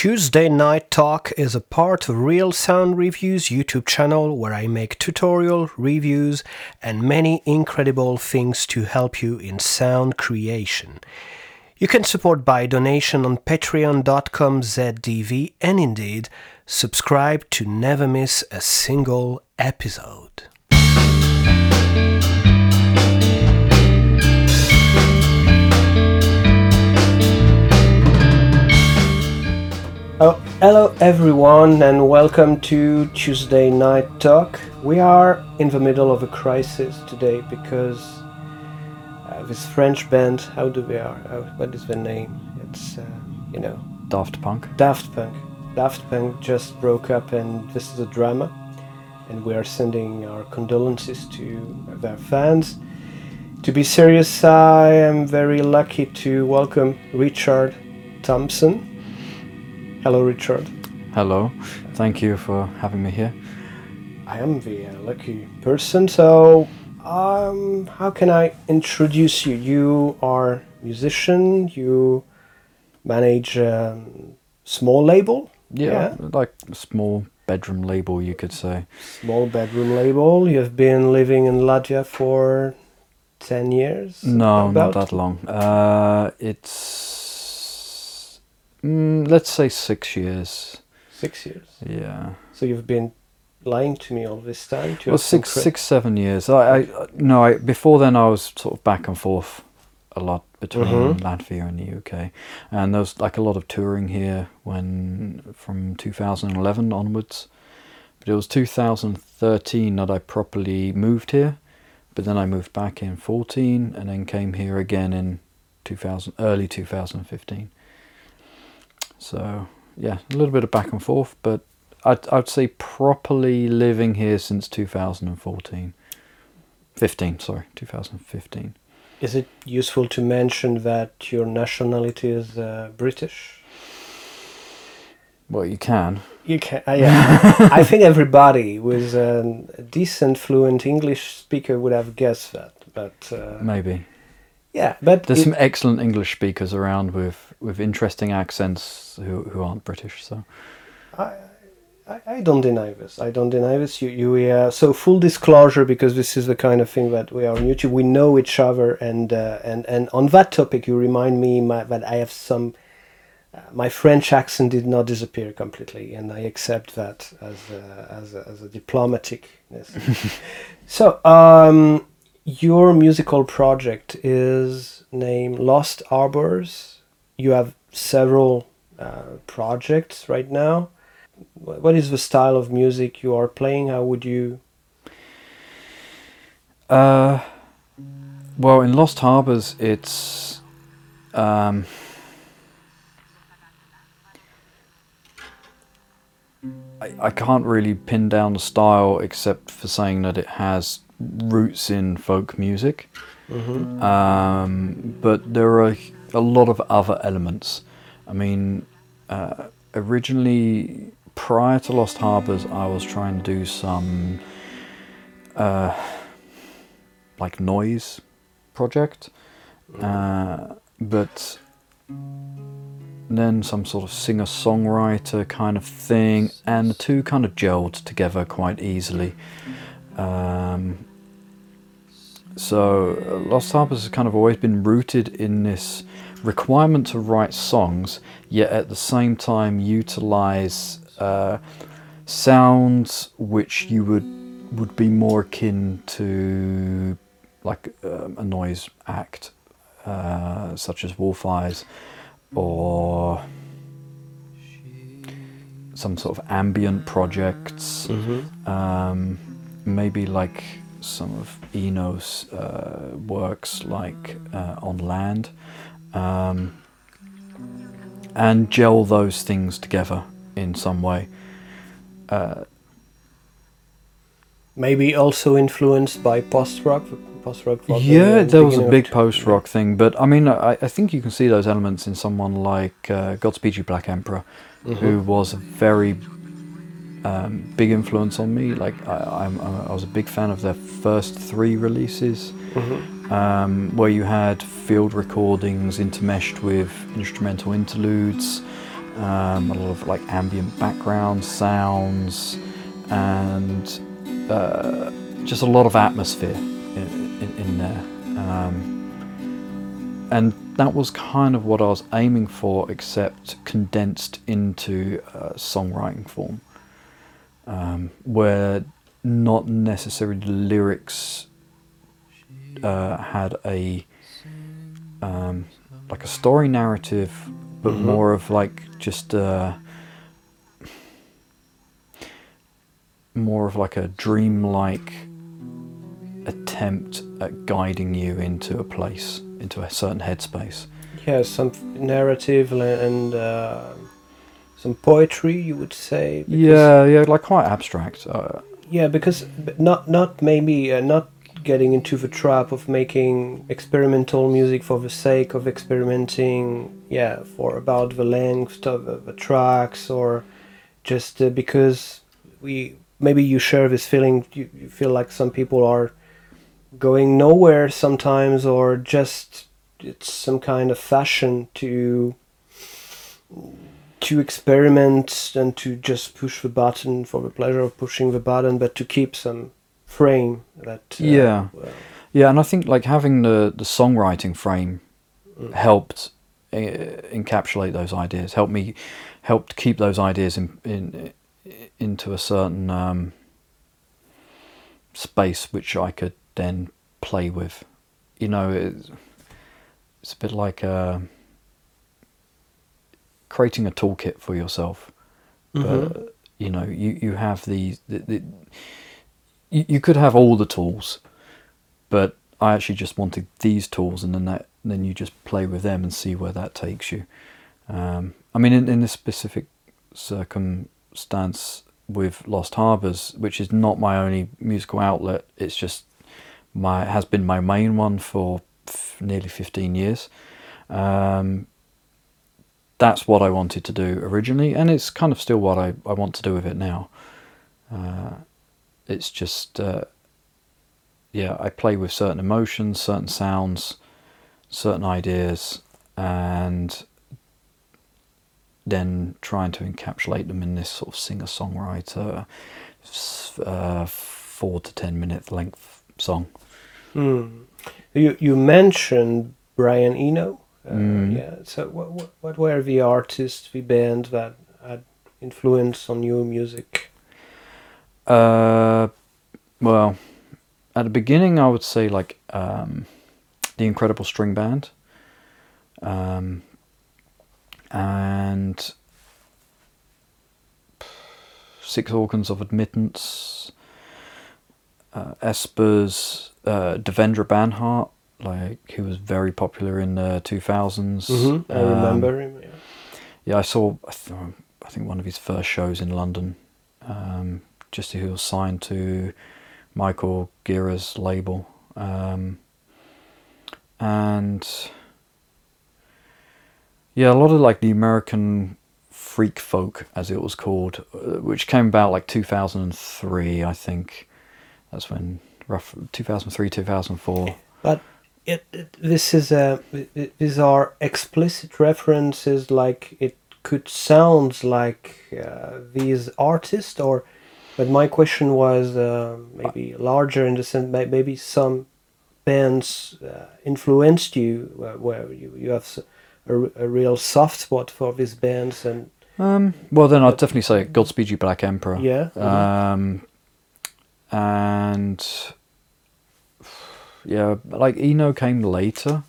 Tuesday Night Talk is a part of Real Sound Reviews YouTube channel where I make tutorial, reviews, and many incredible things to help you in sound creation. You can support by donation on patreon.com zdv and indeed subscribe to never miss a single episode. Oh, hello everyone and welcome to Tuesday Night Talk. We are in the middle of a crisis today because uh, this French band, how do they are? Uh, what is the name? It's, uh, you know, Daft Punk. Daft Punk. Daft Punk just broke up and this is a drama. And we are sending our condolences to their fans. To be serious, I am very lucky to welcome Richard Thompson. Hello, Richard. Hello. Thank you for having me here. I am the uh, lucky person. So, um, how can I introduce you? You are musician. You manage a um, small label. Yeah, like a small bedroom label, you could say. Small bedroom label. You've been living in Latvia for ten years. No, about? not that long. Uh, it's mm, let's say six years. Six years. Yeah. So you've been lying to me all this time. To Well, six, seven years. I, I no, I before then I was sort of back and forth a lot between Mhm. Latvia and the UK, and there was like a lot of touring here when from 2011 onwards. But it was 2013 that I properly moved here, but then I moved back in 14 and then came here again in 2000 early 2015. So yeah, a little bit of back and forth, but I'd I'd say properly living here since 2014. 15, sorry, 2015. Is it useful to mention that your nationality is uh, British? Well, you can. You can. Uh, yeah. I think everybody with a decent, fluent English speaker would have guessed that. But uh, Maybe. yeah, but There's it- some excellent English speakers around with, with interesting accents who, who aren't British, so. I, I, I don't deny this. I don't deny this. You, you, uh, so full disclosure, because this is the kind of thing that we are on YouTube. We know each other, and uh, and and on that topic, you remind me my, that I have some. Uh, my French accent did not disappear completely, and I accept that as a, as a, as a diplomaticness. so, um, your musical project is named Lost Harbours. You have several uh, projects right now. What is the style of music you are playing? How would you? Uh, well, in Lost Harbours, it's. Um, I, I can't really pin down the style except for saying that it has roots in folk music. Um, but there are a lot of other elements. I mean, uh, originally, prior to Lost Harbours, I was trying to do some uh, like noise project, uh, but then some sort of singer songwriter kind of thing, and the two kind of gelled together quite easily. Um, so uh, Lost Harbours has kind of always been rooted in this requirement to write songs, yet at the same time utilize uh, sounds which you would would be more akin to like um, a noise act, uh, such as Wolf Eyes, or some sort of ambient projects. Um, maybe like some of Eno's uh, works, like uh, on land, um, and gel those things together in some way. Uh, Maybe also influenced by post rock. Post rock. yeah, there was a big post rock thing, but I mean, I, I think you can see those elements in someone like uh, Godspeed You Black Emperor, who was a very um, big influence on me. Like I, I'm, I was a big fan of their first three releases, um, where you had field recordings intermeshed with instrumental interludes, um, a lot of like ambient background sounds, and uh, just a lot of atmosphere in, in, in there. Um, and that was kind of what I was aiming for, except condensed into uh, songwriting form, um, where not necessarily the lyrics uh, had a um, like a story narrative, but Mhm. more of like just uh, more of like a dreamlike attempt at guiding you into a place, into a certain headspace. Yeah, some narrative and uh, some poetry, you would say. Yeah, yeah, like quite abstract. Uh, Yeah, because not not maybe uh, not getting into the trap of making experimental music for the sake of experimenting. Yeah, for about the length of the, the tracks or just uh, because we maybe you share this feeling. You, you feel like some people are going nowhere sometimes, or just it's some kind of fashion to to experiment and to just push the button for the pleasure of pushing the button, but to keep some frame that. Uh, Yeah. well, yeah, and I think like having the the songwriting frame Mm. helped uh, encapsulate those ideas. Helped me, helped keep those ideas in in into a certain um, space which I could then play with. You know, it's, it's a bit like uh, creating a toolkit for yourself. mhm. But you know, you you have these. The, the, you, you could have all the tools, but I actually just wanted these tools, and then that then you just play with them and see where that takes you. Um, I mean, in, in this specific circumstance with Lost Harbours, which is not my only musical outlet, it's just my has been my main one for f- nearly fifteen years. Um, that's what I wanted to do originally, and it's kind of still what I, I want to do with it now. Uh, it's just, uh, yeah, I play with certain emotions, certain sounds, certain ideas, and then trying to encapsulate them in this sort of singer songwriter, uh, four to ten minute length song. Hmm. You you mentioned Brian Eno. Uh, Mm. Yeah. So what, what what were the artists, the band that had influence on your music? Uh, well, at the beginning, I would say like um, the Incredible String Band, um, and Six Organs of Admittance, uh, Espers, uh, Devendra Banhart, like he was very popular in the two thousands. Mm-hmm. I remember him. Yeah. Yeah, I saw. I, th- I think one of his first shows in London. Um, just he was signed to Michael Gira's label, um, and yeah, a lot of like the American freak folk, as it was called, uh, which came about like two thousand and three, I think. That's when rough two thousand three, two thousand four. But it, it this is a it- these are explicit references. Like it could sound like uh, these artists, or but my question was uh, maybe larger in the sense maybe some bands uh, influenced you where, where you you have a, a real soft spot for these bands and Um, well, then I'd definitely say Godspeed You Black Emperor. yeah. mhm. Um, and yeah, like Eno came later.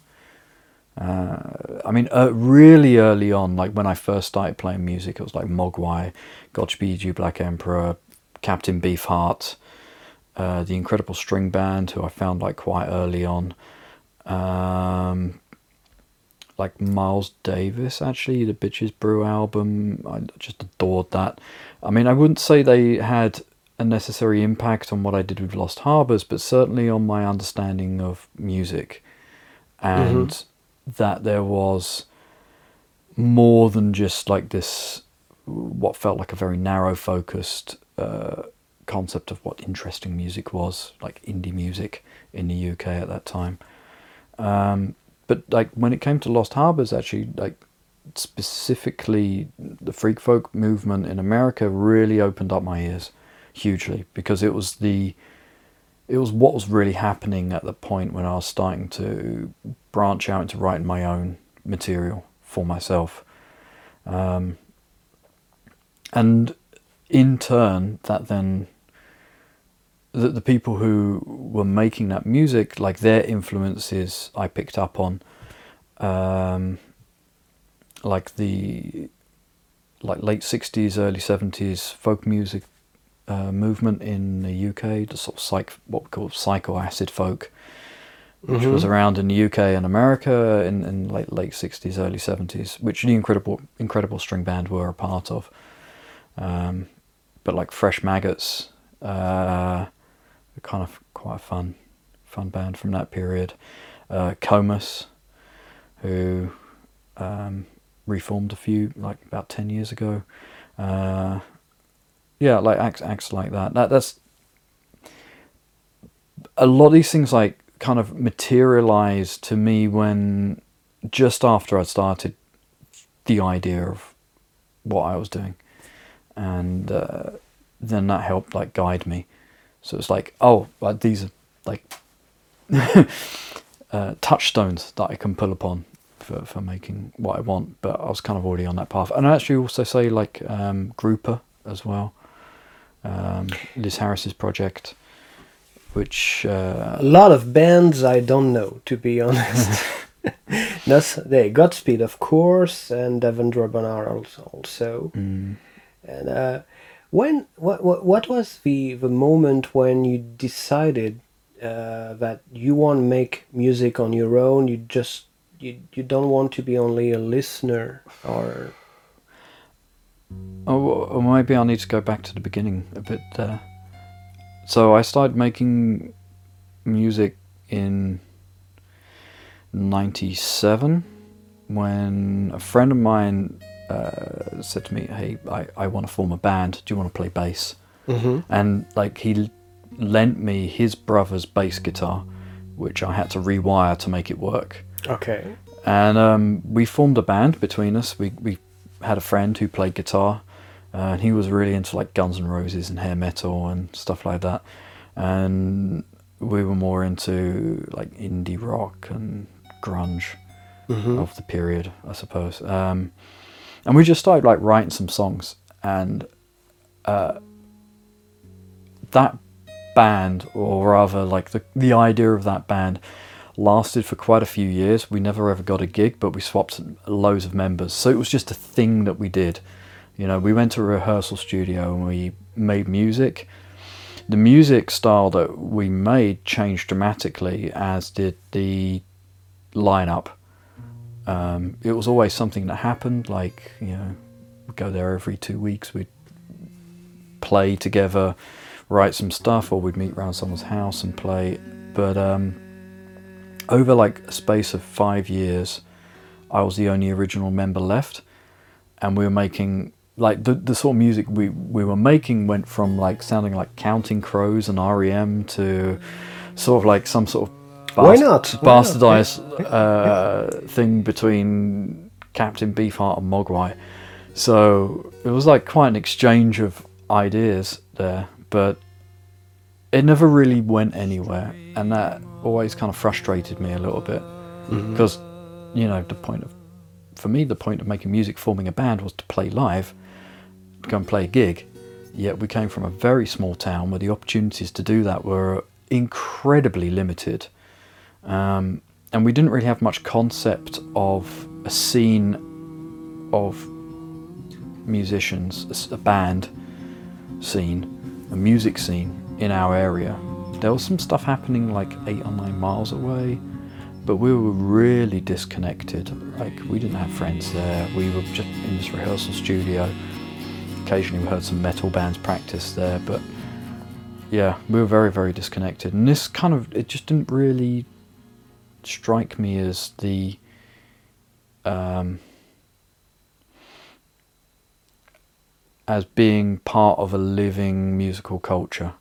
Uh, I mean, uh, really early on, like when I first started playing music, it was like Mogwai, Godspeed You Black Emperor, Captain Beefheart, uh, the Incredible String Band, who I found like quite early on. Um, like Miles Davis, actually, the Bitches Brew album, I just adored that. I mean, I wouldn't say they had a necessary impact on what I did with Lost Harbours, but certainly on my understanding of music, and that there was more than just like this, what felt like a very narrow focused uh, concept of what interesting music was, like indie music in the UK at that time. Um, but like when it came to Lost Harbours, actually, like specifically the freak folk movement in America really opened up my ears hugely because it was the it was what was really happening at the point when I was starting to branch out into writing my own material for myself. Um, and in turn, that then the, the people who were making that music, like their influences, I picked up on, um, like the like late '60s, early '70s folk music uh, movement in the UK, the sort of psych, what we call psycho acid folk, which Mm-hmm. was around in the UK and America in, in late late '60s, early '70s, which the incredible incredible string band were a part of. Um, but like Fresh Maggots, uh, kind of quite a fun, fun band from that period. Uh, Comus, who um, reformed a few like about ten years ago. Uh, yeah, like acts acts like that. That that's a lot of these things like kind of materialized to me when just after I started the idea of what I was doing, and uh, then that helped like guide me. So it's like, oh, like these are like uh, touchstones that I can pull upon for, for making what I want. But I was kind of already on that path, and I actually also say like um, Grouper as well, um, Liz Harris's project, which uh, A lot of bands I don't know, to be honest. That's they Godspeed, of course, and Devendra also. also. mm, And uh, when what, what what was the the moment when you decided uh, that you want to make music on your own? You just you you don't want to be only a listener or Oh, or maybe I need to go back to the beginning a bit. Uh, so I started making music in '97 when a friend of mine uh, said to me, "Hey, I, I want to form a band. Do you want to play bass?" mm-hmm. And like he lent me his brother's bass guitar, which I had to rewire to make it work okay. and um, we formed a band between us. We we had a friend who played guitar, uh, and he was really into like Guns N' Roses and hair metal and stuff like that, and we were more into like indie rock and grunge Mm-hmm. of the period, I suppose. Um, and we just started like writing some songs, and uh, that band, or rather, like the the idea of that band, lasted for quite a few years. We never ever got a gig, but we swapped loads of members, so it was just a thing that we did. You know, we went to a rehearsal studio and we made music. The music style that we made changed dramatically, as did the lineup um, it was always something that happened. Like you know, we'd go there every two weeks. We'd play together, write some stuff, or we'd meet around someone's house and play. But um, over like a space of five years, I was the only original member left, and we were making like the the sort of music we we were making went from like sounding like Counting Crows and REM to sort of like some sort of Why not? Why not? bastardized uh, thing between Captain Beefheart and Mogwai. So it was like quite an exchange of ideas there, but it never really went anywhere, and that always kind of frustrated me a little bit. Mm-hmm. because you know the point of for me the point of making music forming a band was to play live to go and play a gig. Yet we came from a very small town where the opportunities to do that were incredibly limited. Um, and we didn't really have much concept of a scene of musicians a band scene a music scene in our area there was some stuff happening like eight or nine miles away but we were really disconnected. Like we didn't have friends there. We were just in this rehearsal studio. Occasionally, we heard some metal bands practice there, but yeah, we were very, very disconnected. And this kind of it just didn't really strike me as the um, as being part of a living musical culture.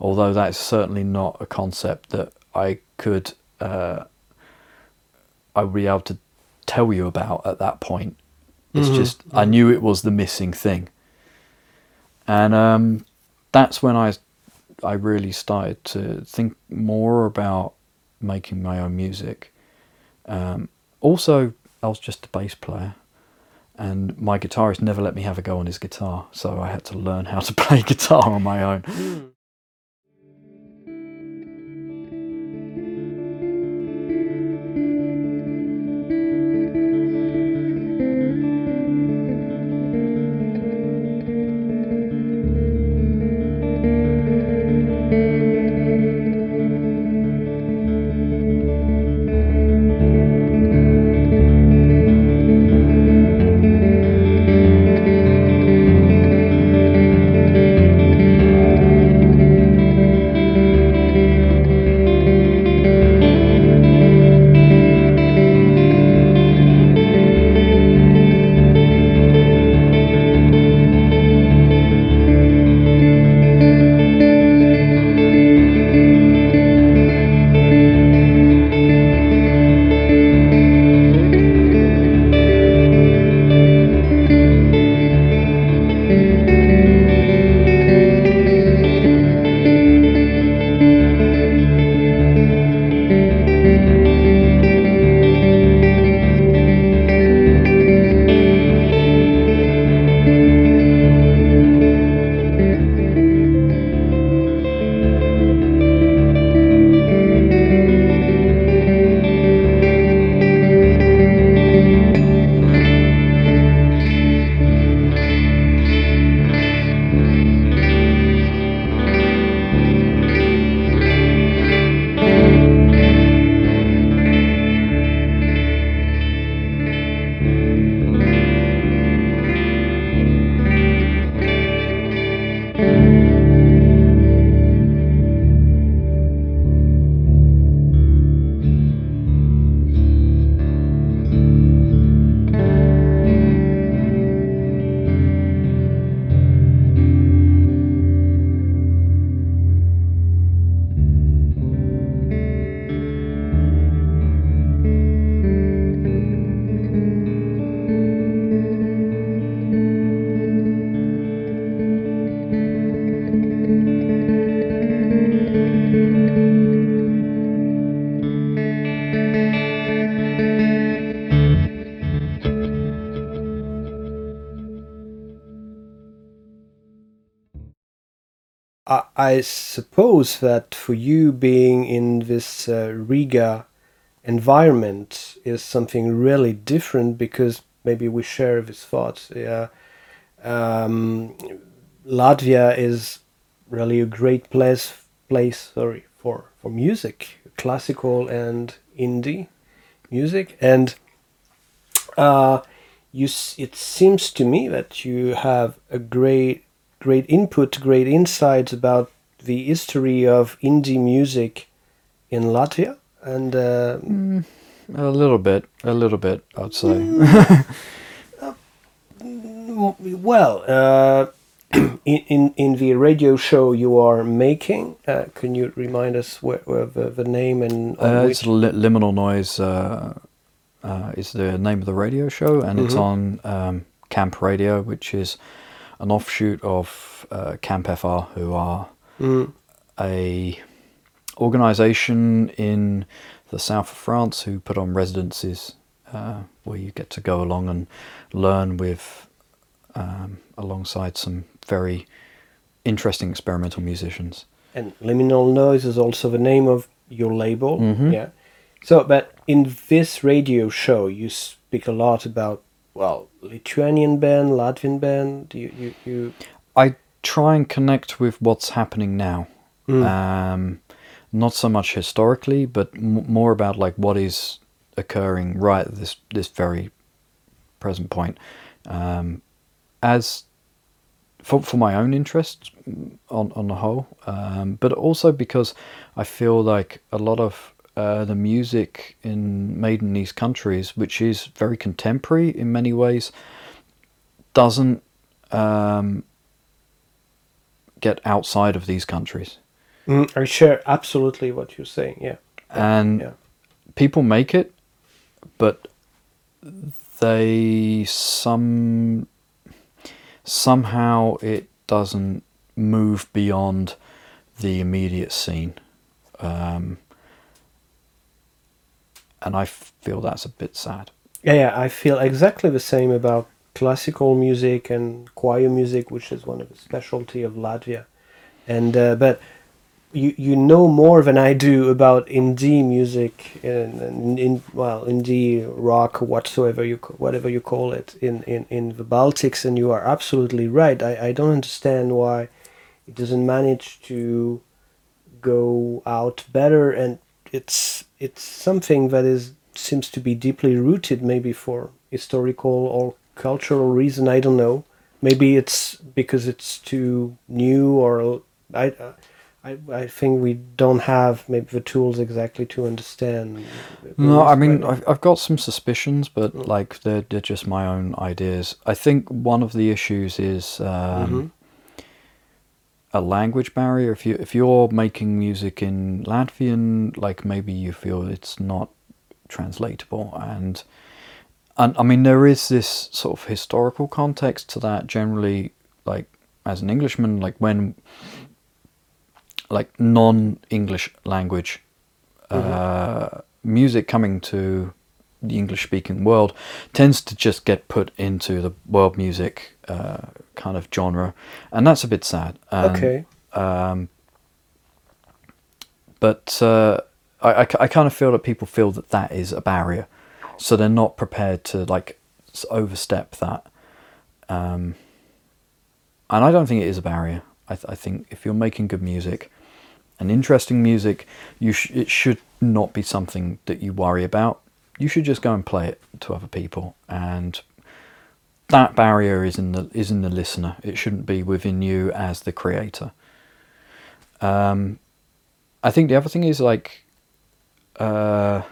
Although that's certainly not a concept that I could uh, I would be able to tell you about at that point. It's just I knew it was the missing thing, and um, that's when I I really started to think more about making my own music. Um, also, I was just a bass player, and my guitarist never let me have a go on his guitar, so I had to learn how to play guitar on my own. I, suppose that for you being in this uh, Riga environment is something really different because maybe we share this thought. Yeah, um, Latvia is really a great place place sorry for for music, classical and indie music, and uh, you it seems to me that you have a great great input, great insights about the history of indie music in Latvia, and uh, A little bit, a little bit, I'd say. well, uh, in, in in the radio show you are making, uh, can you remind us where, where the, the name and Uh, it's li- Liminal Noise uh, uh, is the name of the radio show, and it's on um, Camp Radio, which is an offshoot of uh, Camp FR, who are Mm, a organization in the south of France who put on residencies uh, where you get to go along and learn with um, alongside some very interesting experimental musicians. and Liminal Noise is also the name of your label. Mhm. Yeah. So, but in this radio show, you speak a lot about well, Lithuanian band, Latvian band. You you you. I try and connect with what's happening now. Mm. Um, not so much historically, but m- more about like what is occurring right at this this very present point. Um, as for for my own interest on on the whole, um, but also because I feel like a lot of uh, the music in made in these countries, which is very contemporary in many ways, doesn't um, get outside of these countries. Mm, I share absolutely what you're saying. Yeah. And Yeah. people make it, but they some somehow it doesn't move beyond the immediate scene. Um, and I feel that's a bit sad. Yeah, yeah, I feel exactly the same about classical music and choir music, which is one of the specialty of Latvia. And uh, but you you know more than I do about indie music and, and in well indie rock whatsoever you whatever you call it in, in, in the Baltics, and you are absolutely right. I, I don't understand why it doesn't manage to go out better, and it's it's something that is seems to be deeply rooted, maybe for historical or cultural reason. I don't know. Maybe it's because it's too new, or I, I, I think we don't have maybe the tools exactly to understand. No, I mean I've, I've got some suspicions, but like they're they're just my own ideas. I think one of the issues is um, Mhm. a language barrier. If you if you're making music in Latvian, like maybe you feel it's not translatable, and and I mean there is this sort of historical context to that. Generally, like as an Englishman, like when like non-English language uh, music coming to the English-speaking world tends to just get put into the world music uh, kind of genre, and that's a bit sad. And, okay. Um, but uh, I, I, I kind of feel that people feel that that is a barrier, so they're not prepared to like overstep that. Um, and I don't think it is a barrier. I, th- I think if you're making good music and interesting music, you sh- it should not be something that you worry about. You should just go and play it to other people, and that barrier is in the is in the listener. It shouldn't be within you as the creator. Um, I think the other thing is like, uh,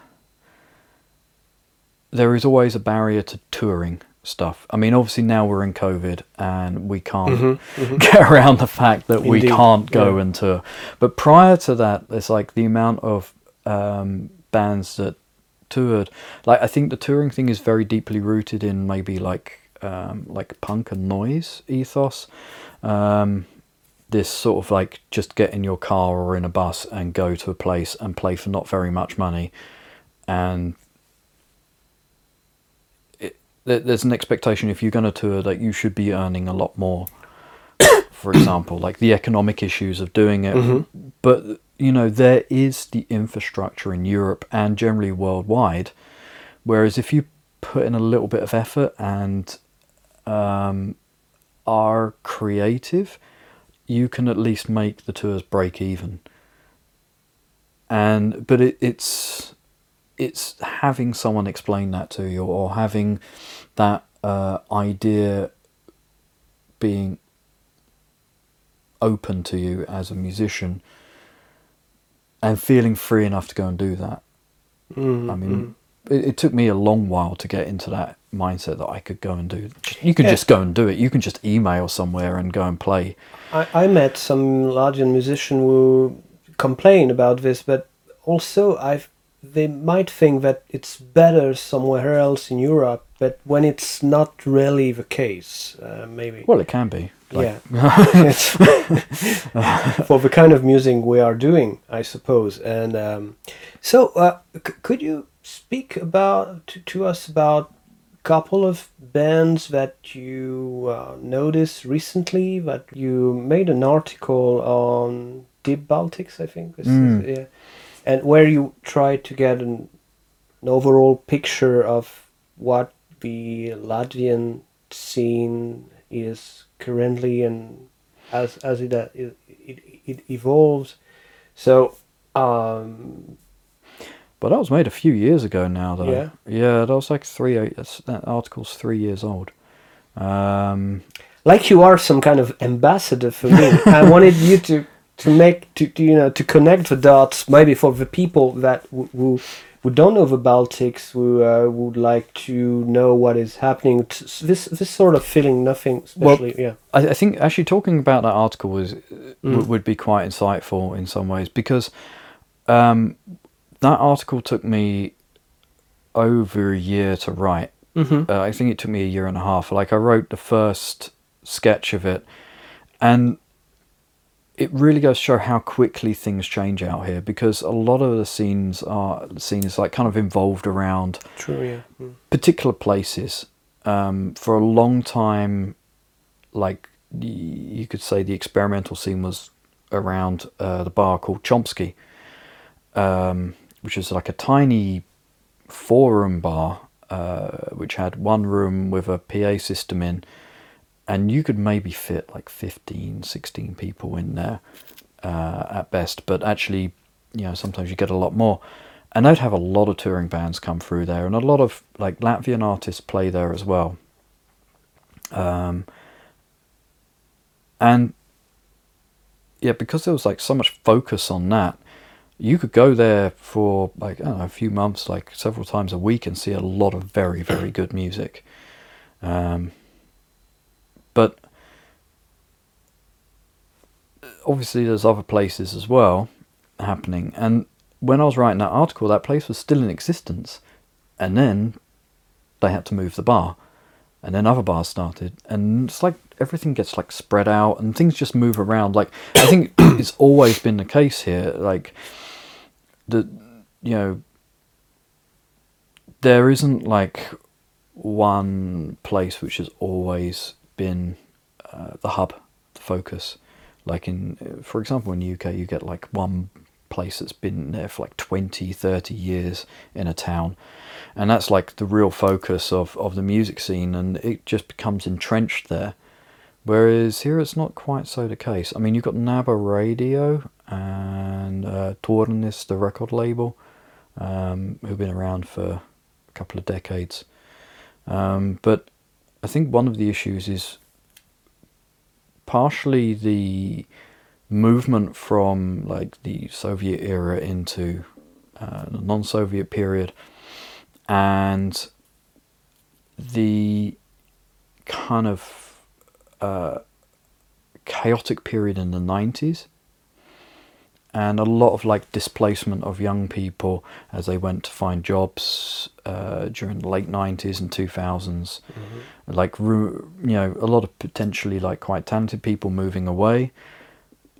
there is always a barrier to touring stuff. I mean, obviously now we're in COVID and we can't Mhm, mhm. get around the fact that we can't go yeah. and tour. But prior to that, it's like the amount of um, bands that toured. Like I think the touring thing is very deeply rooted in maybe like um, like punk and noise ethos. Um, this sort of like just get in your car or in a bus and go to a place and play for not very much money, and there's an expectation if you're going to tour that you should be earning a lot more. For example, like the economic issues of doing it, Mhm. but you know there is the infrastructure in Europe and generally worldwide. Whereas if you put in a little bit of effort and um, are creative, you can at least make the tours break even. And but it, it's it's having someone explain that to you or having that uh, idea being open to you as a musician and feeling free enough to go and do that. Mhm, I mean, it, it took me a long while to get into that mindset that I could go and do. You can Yeah. just go and do it. You can just email somewhere and go and play. I, I met some Latvian musician who complained about this, but also I they might think that it's better somewhere else in Europe, but when it's not really the case, uh, maybe. Well, it can be. Like- yeah, for the kind of music we are doing, I suppose. And um, so, uh, c- could you speak about to, to us about a couple of bands that you uh, noticed recently? That you made an article on Deep Baltics, I think. This is- Mm. yeah, and where you try to get an, an overall picture of what the Latvian scene is currently and as as it uh, it, it, it evolves. So um, But that was made a few years ago now, though. Yeah? Yeah, that was like three. That article's three years old. Um, like you are some kind of ambassador for me. I wanted you to to make to, to you know to connect the dots maybe for the people that w- who who don't know the Baltics who uh, would like to know what is happening. T- This this sort of feeling, nothing especially. yeah. I, I think actually talking about that article was Mm. would would be quite insightful in some ways because um, that article took me over a year to write Mm-hmm. Uh, I think it took me a year and a half. Like I wrote the first sketch of it, and it really goes to show how quickly things change out here because a lot of the scenes are scenes like kind of involved around True. Yeah. Mm. particular places. Um, for a long time, like y- you could say, the experimental scene was around uh, the bar called Chomsky, um, which is like a tiny four-room bar, uh, which had one room with a PA system in, and you could maybe fit like 15, 16 people in there uh, at best. But actually, you know, sometimes you get a lot more. And they'd have a lot of touring bands come through there, and a lot of like Latvian artists play there as well. Um, and yeah, because there was like so much focus on that, you could go there for like know, a few months, like several times a week, and see a lot of very, very good music. Um, but uh, obviously, there's other places as well happening. And when I was writing that article, that place was still in existence, and then they had to move the bar, and then other bars started, and it's like everything gets like spread out, and things just move around. Like I think it's always been the case here. Like the you know there isn't like one place which is always been uh, the hub, the focus. Like in, for example, in the UK, you get like one place that's been there for like 20, 30 years in a town. And that's like the real focus of, of the music scene, and it just becomes entrenched there. Whereas here it's not quite so the case. I mean, you've got Naba Radio and uh, Tornis, the record label, um, who've been around for a couple of decades. Um, but I think one of the issues is partially the movement from like the Soviet era into uh, the non-Soviet period, and the kind of uh, chaotic period in the nineties, and a lot of like displacement of young people as they went to find jobs uh, during the late nineties and two thousands. Like you know a lot of potentially like quite talented people moving away.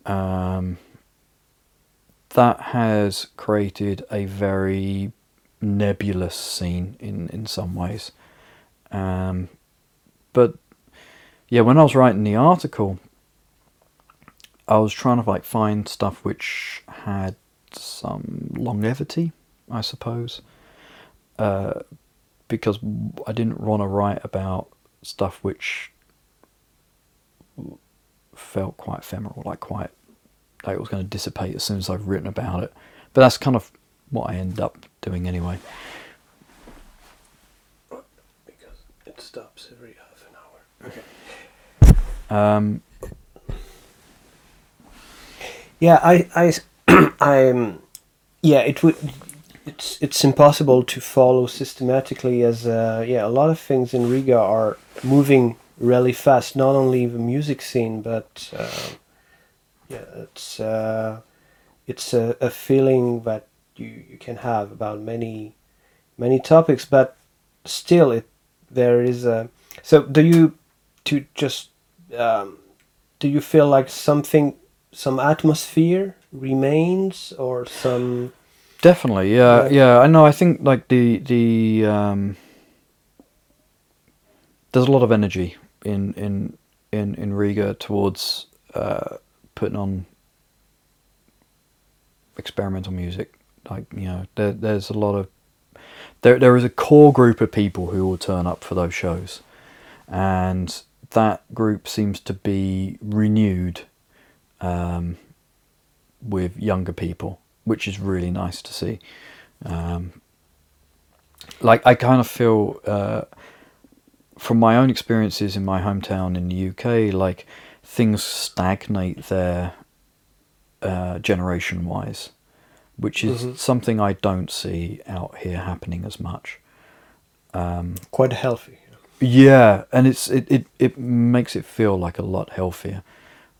Um, that has created a very nebulous scene in in some ways. Um, but yeah when i was writing the article i was trying to like find stuff which had some longevity i suppose uh, because I didn't want to write about stuff which felt quite ephemeral, like quite like it was going to dissipate as soon as I've written about it. But that's kind of what I end up doing anyway. Because it stops every half an hour. Okay. Um, Yeah, I, I, I'm, yeah, it would, it's, it's impossible to follow systematically as, uh, yeah, a lot of things in Riga are moving really fast. Not only the music scene, but, uh, yeah, it's, uh, it's a, a feeling that you, you can have about many, many topics, but still, it, there is a. So, do you, to just, um, do you feel like something some atmosphere remains or some definitely, yeah, Right. yeah. I know. I think like the the um, there's a lot of energy in in in in Riga towards uh, putting on experimental music. Like you know, there, there's a lot of there. There is a core group of people who will turn up for those shows, and that group seems to be renewed um, with younger people, which is really nice to see. Um, like I kind of feel uh, from my own experiences in my hometown in the UK, like things stagnate there uh, generation wise, which is Mhm. something I don't see out here happening as much. Um, quite healthy yeah, and it's it, it, it makes it feel like a lot healthier,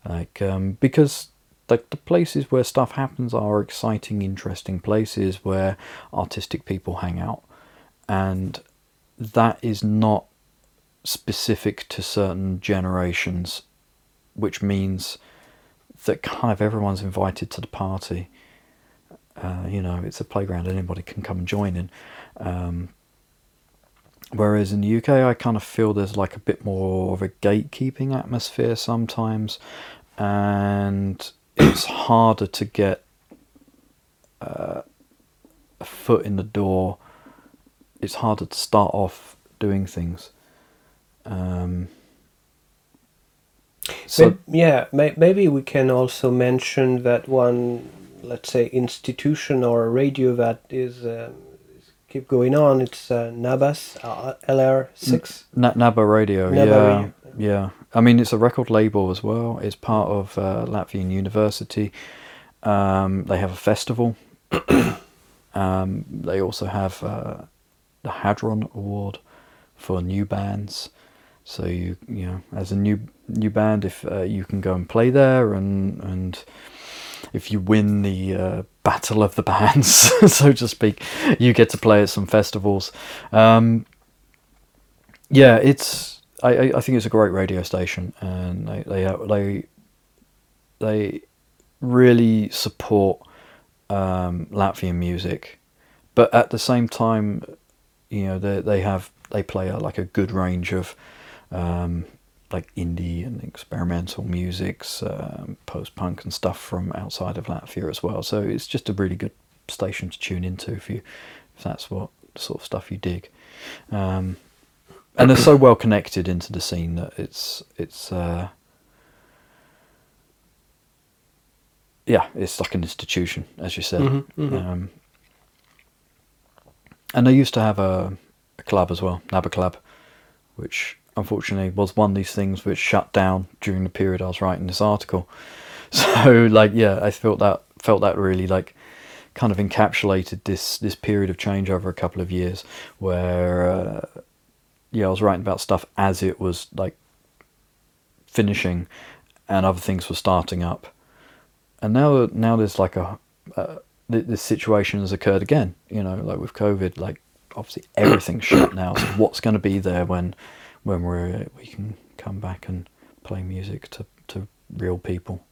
like um, because like the places where stuff happens are exciting, interesting places where artistic people hang out, and that is not specific to certain generations, which means that kind of everyone's invited to the party. Uh, you know, it's a playground anybody can come and join in. Um, whereas in the UK, I kind of feel there's like a bit more of a gatekeeping atmosphere sometimes, and it's harder to get uh, a foot in the door. It's harder to start off doing things. Um, so May- yeah, may- maybe we can also mention that one, let's say, institution or radio that is um, keep going on. It's uh, Nabas uh, LR6. N- Naba Radio. Naba yeah, Radio. yeah. I mean, it's a record label as well. It's part of uh, Latvian University. Um, they have a festival. um, they also have uh, the Hadron Award for new bands. So you you know, as a new new band, if uh, you can go and play there, and and if you win the uh, battle of the bands, so to speak, you get to play at some festivals. Um, yeah, it's I, I think it's a great radio station, and they they they they really support um, Latvian music, but at the same time, you know they they have they play a, like a good range of um, like indie and experimental musics, um, post punk and stuff from outside of Latvia as well. So it's just a really good station to tune into if you if that's what sort of stuff you dig. Um, and they're so well connected into the scene that it's it's uh, yeah, it's like an institution, as you said. Mhm, mhm. Um, and they used to have a, a club as well, Naba Club, which unfortunately was one of these things which shut down during the period I was writing this article. So like yeah, I felt that felt that really like kind of encapsulated this this period of change over a couple of years where uh, yeah I was writing about stuff as it was like finishing and other things were starting up and now now there's like a uh, th- this situation has occurred again you know like with covid like obviously everything's shut now so what's going to be there when when we're we can come back and play music to to real people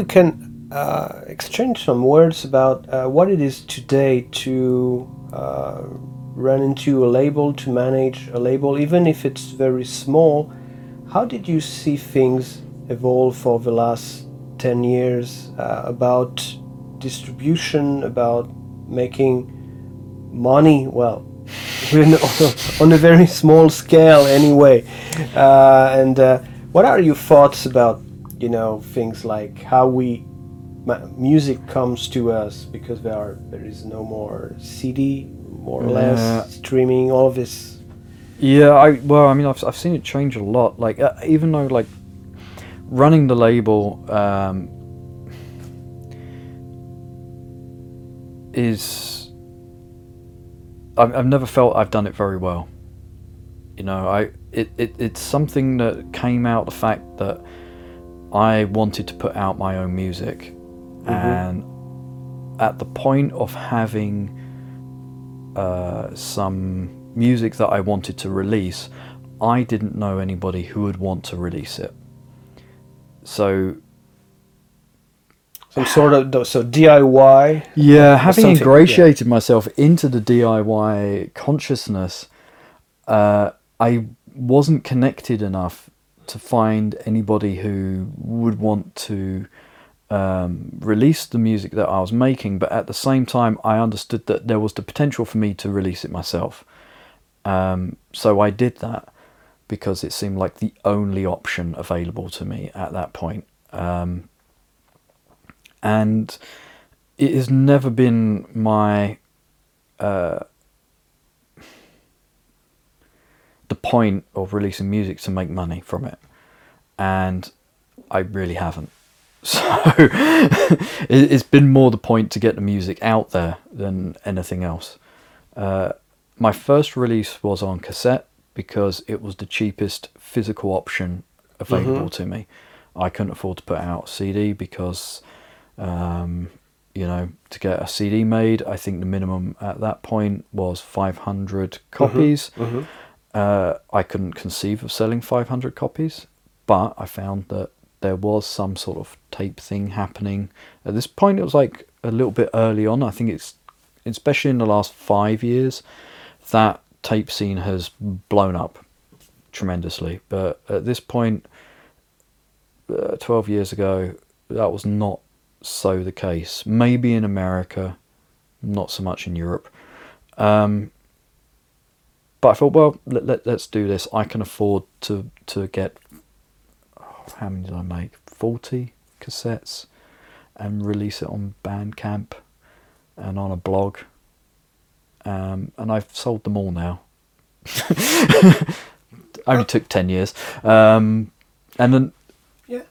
we can uh, exchange some words about uh, what it is today to uh, run into a label, to manage a label, even if it's very small. How did you see things evolve for the last 10 years uh, about distribution, about making money? Well, on a very small scale anyway. Uh, and uh, what are your thoughts about you know things like how we music comes to us because there are there is no more CD more or Yeah. less streaming all of this Yeah, I well, I mean, I've I've seen it change a lot. Like uh, even though like running the label um, is, I've I've never felt I've done it very well. You know, I it, it it's something that came out the fact that I wanted to put out my own music, and at the point of having uh, some music that I wanted to release, I didn't know anybody who would want to release it. So some sort of so DIY yeah, having ingratiated myself into the DIY consciousness, uh, I wasn't connected enough to find anybody who would want to um, release the music that I was making, but at the same time, I understood that there was the potential for me to release it myself. Um, so I did that because it seemed like the only option available to me at that point. Um, and it has never been my uh, the point of releasing music to make money from it, and I really haven't. So it, it's been more the point to get the music out there than anything else. Uh, my first release was on cassette because it was the cheapest physical option available to me. I couldn't afford to put out a CD because, um, you know, to get a CD made, I think the minimum at that point was 500 copies. Mhm. Uh, I couldn't conceive of selling 500 copies, but I found that there was some sort of tape thing happening. At this point, it was like a little bit early on. I think it's, especially in the last five years, that tape scene has blown up tremendously. But at this point, uh, 12 years ago, that was not so the case. Maybe in America, not so much in Europe. Um, but I thought, well, let, let, let's do this. I can afford to, to get, oh, how many did I make? 40 cassettes and release it on Bandcamp and on a blog. Um, and I've sold them all now. Only took 10 years. Um, and then Yeah.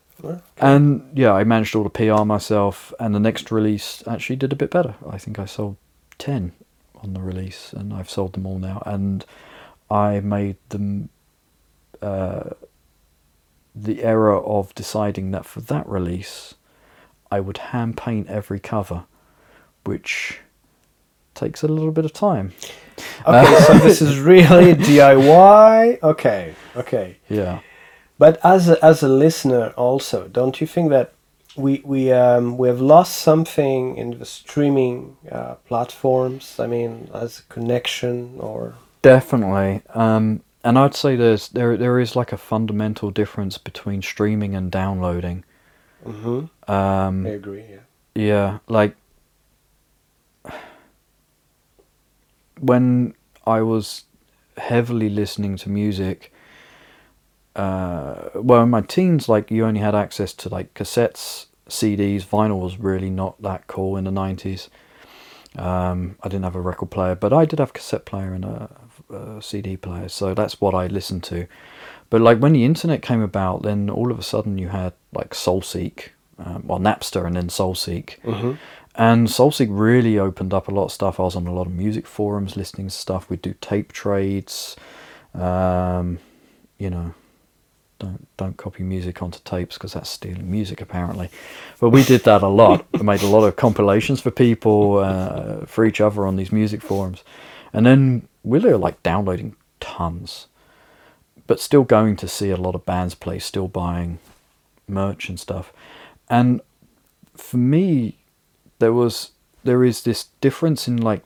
and yeah, I managed all the PR myself, and the next release actually did a bit better. I think I sold 10 on the release, and I've sold them all now. And I made them uh, the error of deciding that for that release, I would hand paint every cover, which takes a little bit of time. Okay, so this is really DIY. Okay, okay. Yeah. But as a, as a listener, also, don't you think that we we um, we have lost something in the streaming uh, platforms? I mean, as a connection or Definitely, um, and I'd say there's there there is like a fundamental difference between streaming and downloading. hmm Um, I agree. Yeah. yeah, like when I was heavily listening to music. Uh, well, in my teens, like you only had access to like cassettes, CDs. Vinyl was really not that cool in the nineties. Um, I didn't have a record player, but I did have a cassette player and a, a CD player, so that's what I listened to. But like when the internet came about, then all of a sudden you had like SoulSeek, um, well Napster, and then SoulSeek, hmm and SoulSeek really opened up a lot of stuff. I was on a lot of music forums listening to stuff. We'd do tape trades, um, you know. Don't don't copy music onto tapes because that's stealing music apparently. But we did that a lot. we made a lot of compilations for people, uh, for each other on these music forums, and then we were like downloading tons, but still going to see a lot of bands play, still buying merch and stuff. And for me, there was there is this difference in like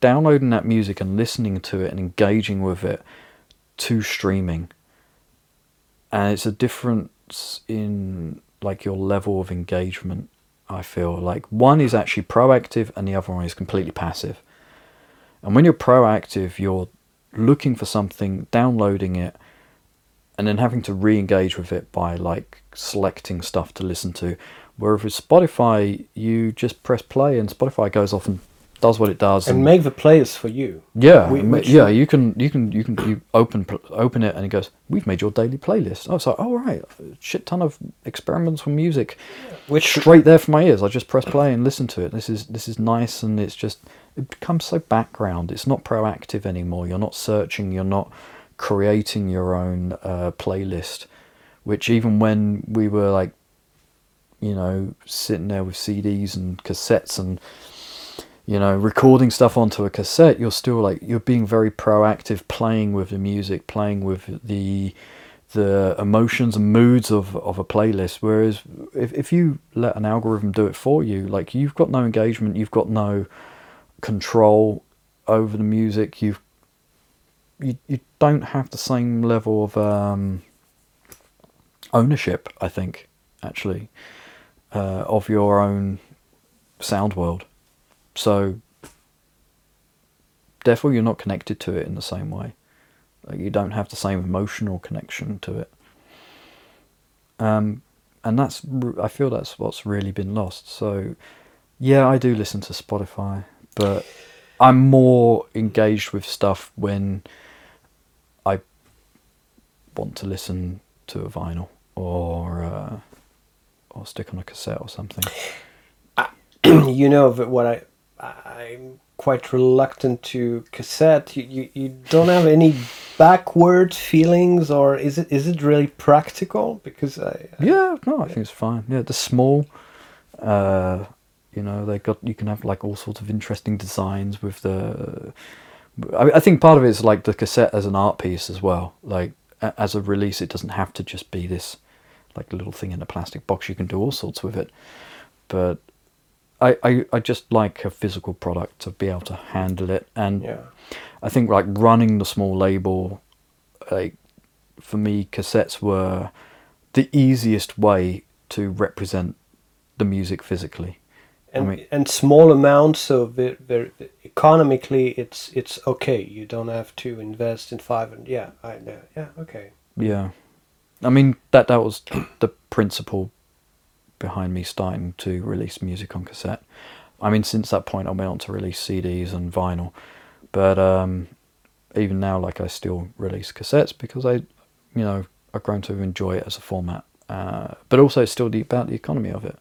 downloading that music and listening to it and engaging with it to streaming and it's a difference in like your level of engagement i feel. Like one is actually proactive and the other one is completely passive. And when you're proactive you're looking for something downloading it and then having to re-engage with it by like selecting stuff to listen to. Whereas with spotify you just press play and spotify goes off and does what it does And make the playlist for you. yeah, We- ma- yeah. You can, you can, you can, you open, open it, and it goes. We've made your daily playlist. Oh, so oh right, shit ton of experiments with music, Which straight there for my ears. I just press play and listen to it. This is this is nice, and it's just it becomes so background. It's not proactive anymore. You're not searching. You're not creating your own uh, playlist. Which even when we were like, you know, sitting there with CDs and cassettes and you know, recording stuff onto a cassette, you're still like you're being very proactive, playing with the music, playing with the the emotions and moods of, of a playlist. Whereas if if you let an algorithm do it for you, like you've got no engagement, you've got no control over the music. You've you you don't have the same level of um, ownership. I think actually uh, of your own sound world. So therefore you're not connected to it in the same way. Like you don't have the same emotional connection to it. Um, and that's I feel that's what's really been lost. So yeah, I do listen to Spotify, but I'm more engaged with stuff when I want to listen to a vinyl or uh, or stick on a cassette or something. you know what I I'm quite reluctant to cassette. You, you you don't have any backward feelings, or is it is it really practical? Because I, I Yeah, no, I think it's fine. Yeah, they're small. Uh, you know, they got you can have like all sorts of interesting designs with the. I, I think part of it is like the cassette as an art piece as well. Like as a release, it doesn't have to just be this like little thing in a plastic box. You can do all sorts with it, but I, I, I just like a physical product to be able to handle it. And yeah. I think like running the small label, like for me, cassettes were the easiest way to represent the music physically. and mean- and small amounts so very, very economically it's it's okay. You don't have to invest in five and yeah i know. Yeah okay. Yeah, I mean that that was the principle behind me starting to release music on cassette. I mean, since that point, I went on to release CDs and vinyl, but um, even now, like I still release cassettes because I, you know, I've grown to enjoy it as a format. Uh, but also, still about the economy of it.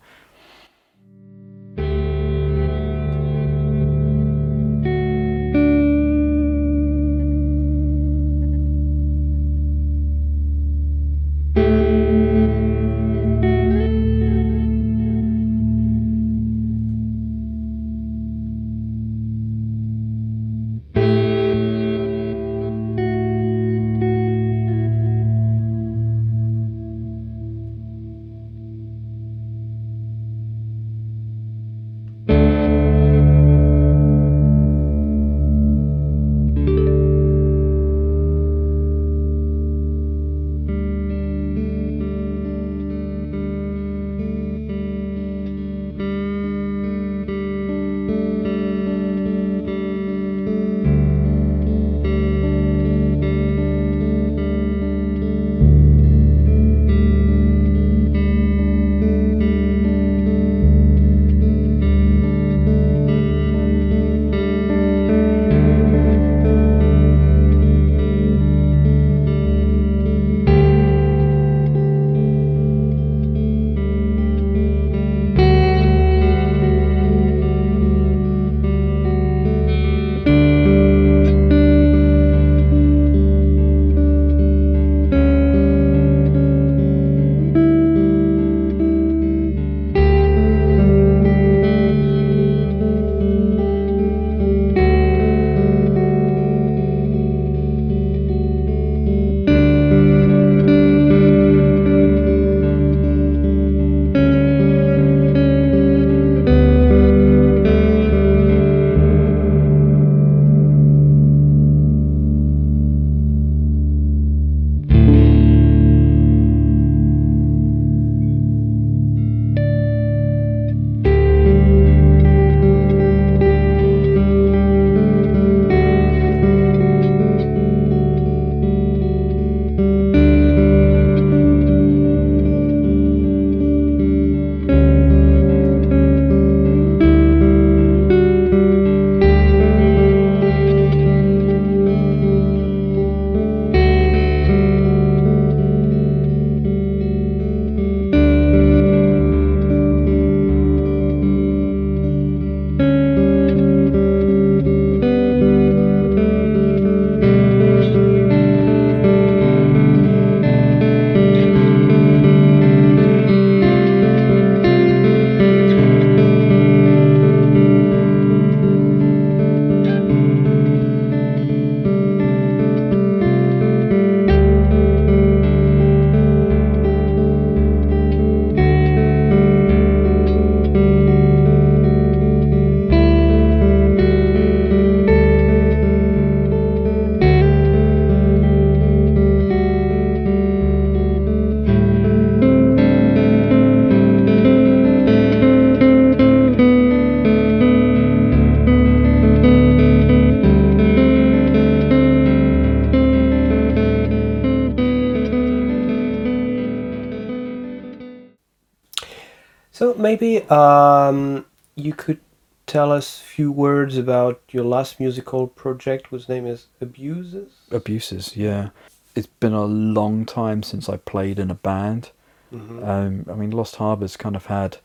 Um, you could tell us a few words about your last musical project, whose name is Abuses. Abuses, yeah. it's been a long time since I played in a band. Mhm. Um, I mean, Lost Harbours kind of had.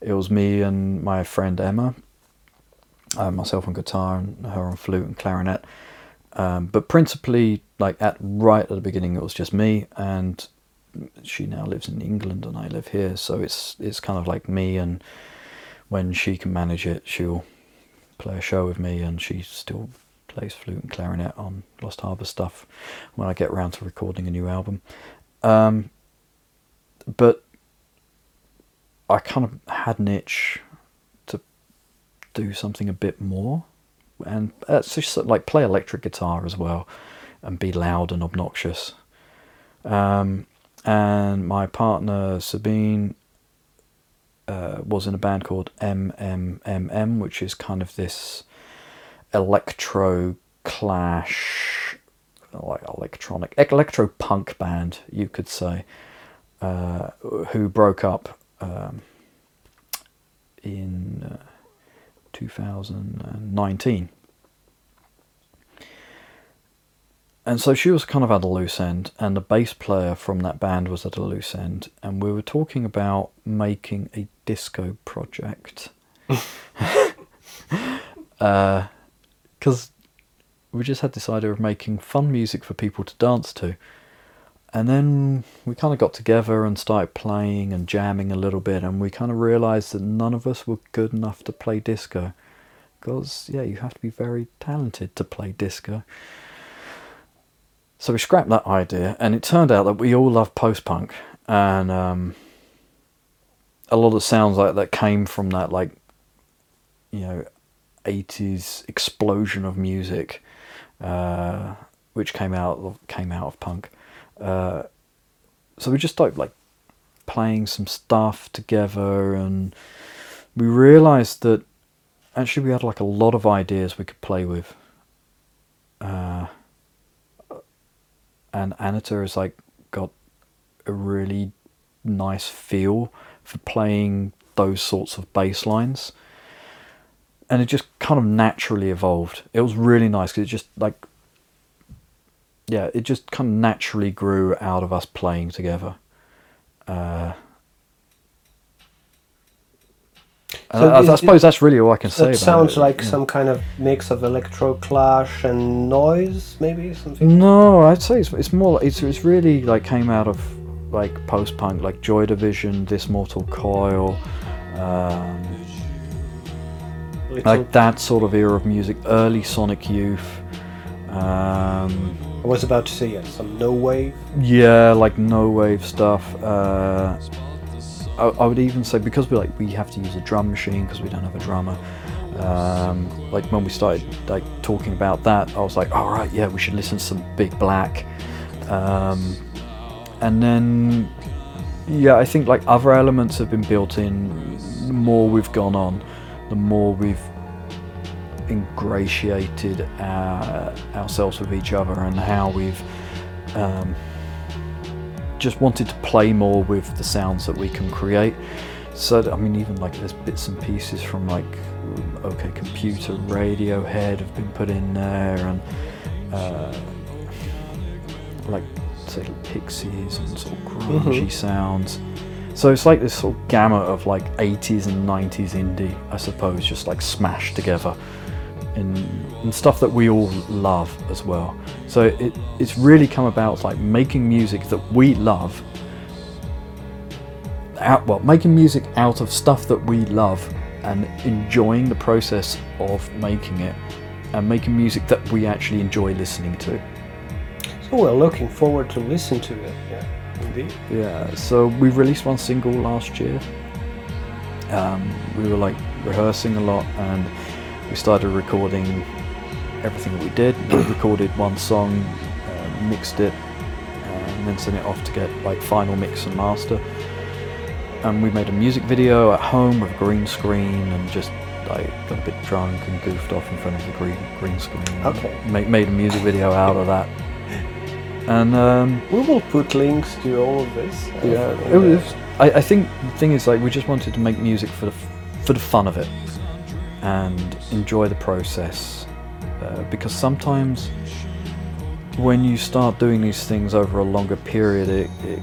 It was me and my friend Emma, uh, myself on guitar and her on flute and clarinet. Um, but principally, like at right at the beginning, it was just me, and she now lives in England and I live here, so it's it's kind of like me. And when she can manage it, she'll play a show with me, and she still plays flute and clarinet on Lost Harbour stuff when I get around to recording a new album. Um, but I kind of had an itch to do something a bit more, and uh, just like play electric guitar as well, and be loud and obnoxious. Um, and my partner Sabine uh, was in a band called MMMM, which is kind of this electro clash, like electronic electro punk band, you could say, uh, who broke up um, in uh, 2019. And so she was kind of at a loose end, and the bass player from that band was at a loose end, and we were talking about making a disco project. Uh, because we just had this idea of making fun music for people to dance to. And then we kind of got together and started playing and jamming a little bit, and we kind of realised that none of us were good enough to play disco. Because, yeah, you have to be very talented to play disco. So we scrapped that idea, and it turned out that we all love post punk, and um, a lot of sounds like that came from that, like, you know, 80s explosion of music, uh, which came out of, came out of punk. Uh, so we just started like playing some stuff together, and we realised that actually we had like a lot of ideas we could play with. Uh, and Anita has like got a really nice feel for playing those sorts of bass lines. And it just kind of naturally evolved. It was really nice because it just like, yeah, it just kind of naturally grew out of us playing together. Uh, and So I, I suppose that's really all I can say. About sounds it, like yeah. some kind of mix of electro clash and noise, maybe something. No, I'd say it's, it's more. It's it's really like came out of like post punk, like Joy Division, This Mortal Coil, um, like that sort of era of music. Early Sonic Youth. Um, I was about to say yes, some no wave. yeah, like no wave stuff. Uh, I, I would even say because we like we have to use a drum machine because we don't have a drummer. Um, like when we started like talking about that, I was like, all right, yeah, we should listen to some Big Black. Um, and then, yeah, I think like other elements have been built in. The more we've gone on, the more we've ingratiated our, ourselves with each other and how we've um, just wanted to play more with the sounds that we can create. So I mean, even like there's bits and pieces from like OK Computer, Radiohead have been put in there, and uh, like say Pixies and sort of grungy Mhm. sounds. So it's like this sort of gamut of like 80s and 90s indie, I suppose, just like smashed together in, in stuff that we all love as well. So it, it's really come about like making music that we love. Out, well, making music out of stuff that we love and enjoying the process of making it and making music that we actually enjoy listening to. So we're looking forward to listen to it. Yeah, indeed. Yeah, so we released one single last year. Um, we were like rehearsing a lot and we started recording everything that we did. We recorded one song, uh, mixed it, uh, and then sent it off to get like final mix and master. And we made a music video at home with a green screen and just like got a bit drunk and goofed off in front of the green green screen. Okay. Made, made a music video out of that. And um, We will put links to all of this. uh, yeah, it was. I, I think the thing is like we just wanted to make music for the f- for the fun of it and enjoy the process uh, because sometimes when you start doing these things over a longer period, it it,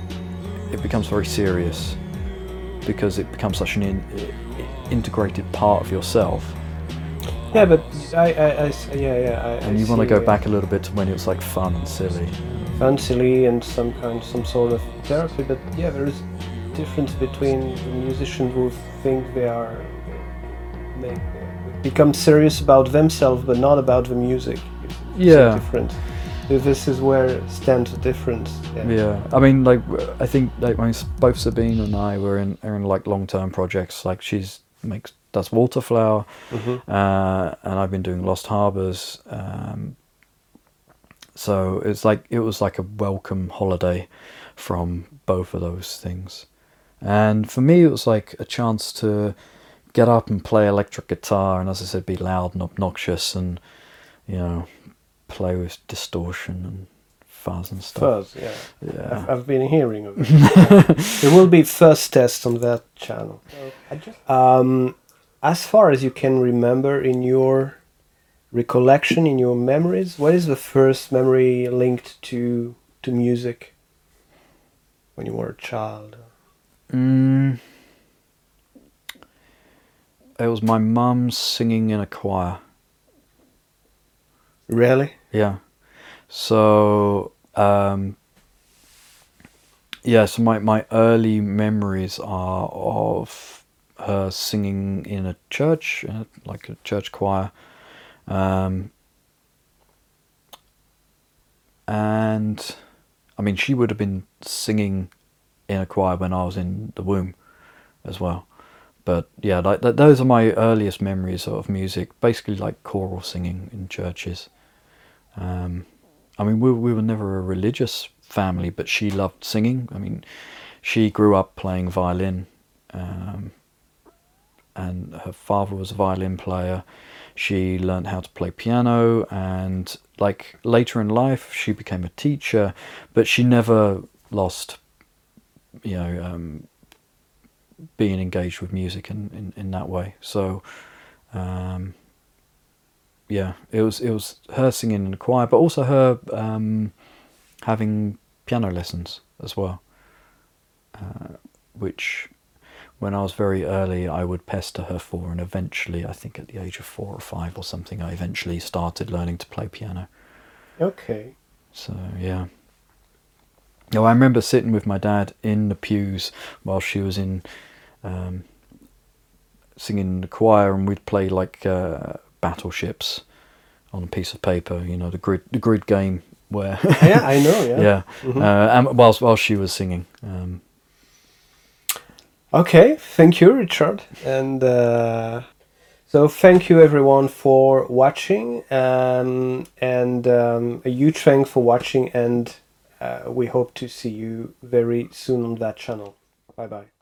it becomes very serious because it becomes such an in, integrated part of yourself, Yeah, but I, I, I yeah, yeah. I, and you want to go back a little bit to when it was like fun and silly. fun, silly, and some kind, some sort of therapy. But yeah, there is difference between the musicians who think they are become serious about themselves, but not about the music. It's so Yeah. different. This is where stands the difference. Yeah, I mean, like I think like when both Sabine and I were in are in like long term projects. Like she's makes does Waterflower, Mhm. uh, and I've been doing Lost Harbours. Um, so it's like it was like a welcome holiday from both of those things, and for me it was like a chance to get up and play electric guitar, and as I said, be loud and obnoxious, and you know, play with distortion and fuzz and stuff. Fuzz, yeah. Yeah. I've, I've been hearing of it. there will be first tests on that channel. Um, as far as you can remember in your recollection, in your memories, what is the first memory linked to to music when you were a child? Mm, it was my mum singing in a choir. Really? Yeah. So, um, yeah, so my, my early memories are of her singing in a church, like a church choir. Um, and, I mean, she would have been singing in a choir when I was in the womb as well. But yeah, like th- those are my earliest memories of music, basically like choral singing in churches. Um, I mean, we, we were never a religious family, but she loved singing. I mean, she grew up playing violin, um, and her father was a violin player. She learned how to play piano, and like later in life, she became a teacher, but she never lost, you know, um, being engaged with music in, in, in that way. So, um, yeah, it was it was her singing in the choir, but also her um, having piano lessons as well, uh, which when I was very early I would pester her for, and eventually I think at the age of four or five or something I eventually started learning to play piano. Okay. So yeah. No, I remember sitting with my dad in the pews while she was in um, singing in the choir, and we'd play like uh, battleships on a piece of paper. You know, the grid the grid game where Yeah, I know. Yeah. yeah, Mhm. uh, and whilst whilst she was singing. Um, Okay, thank you, Richard. And uh, so, thank you everyone for watching, um, and um, a huge thank for watching. And uh, we hope to see you very soon on that channel. Bye bye.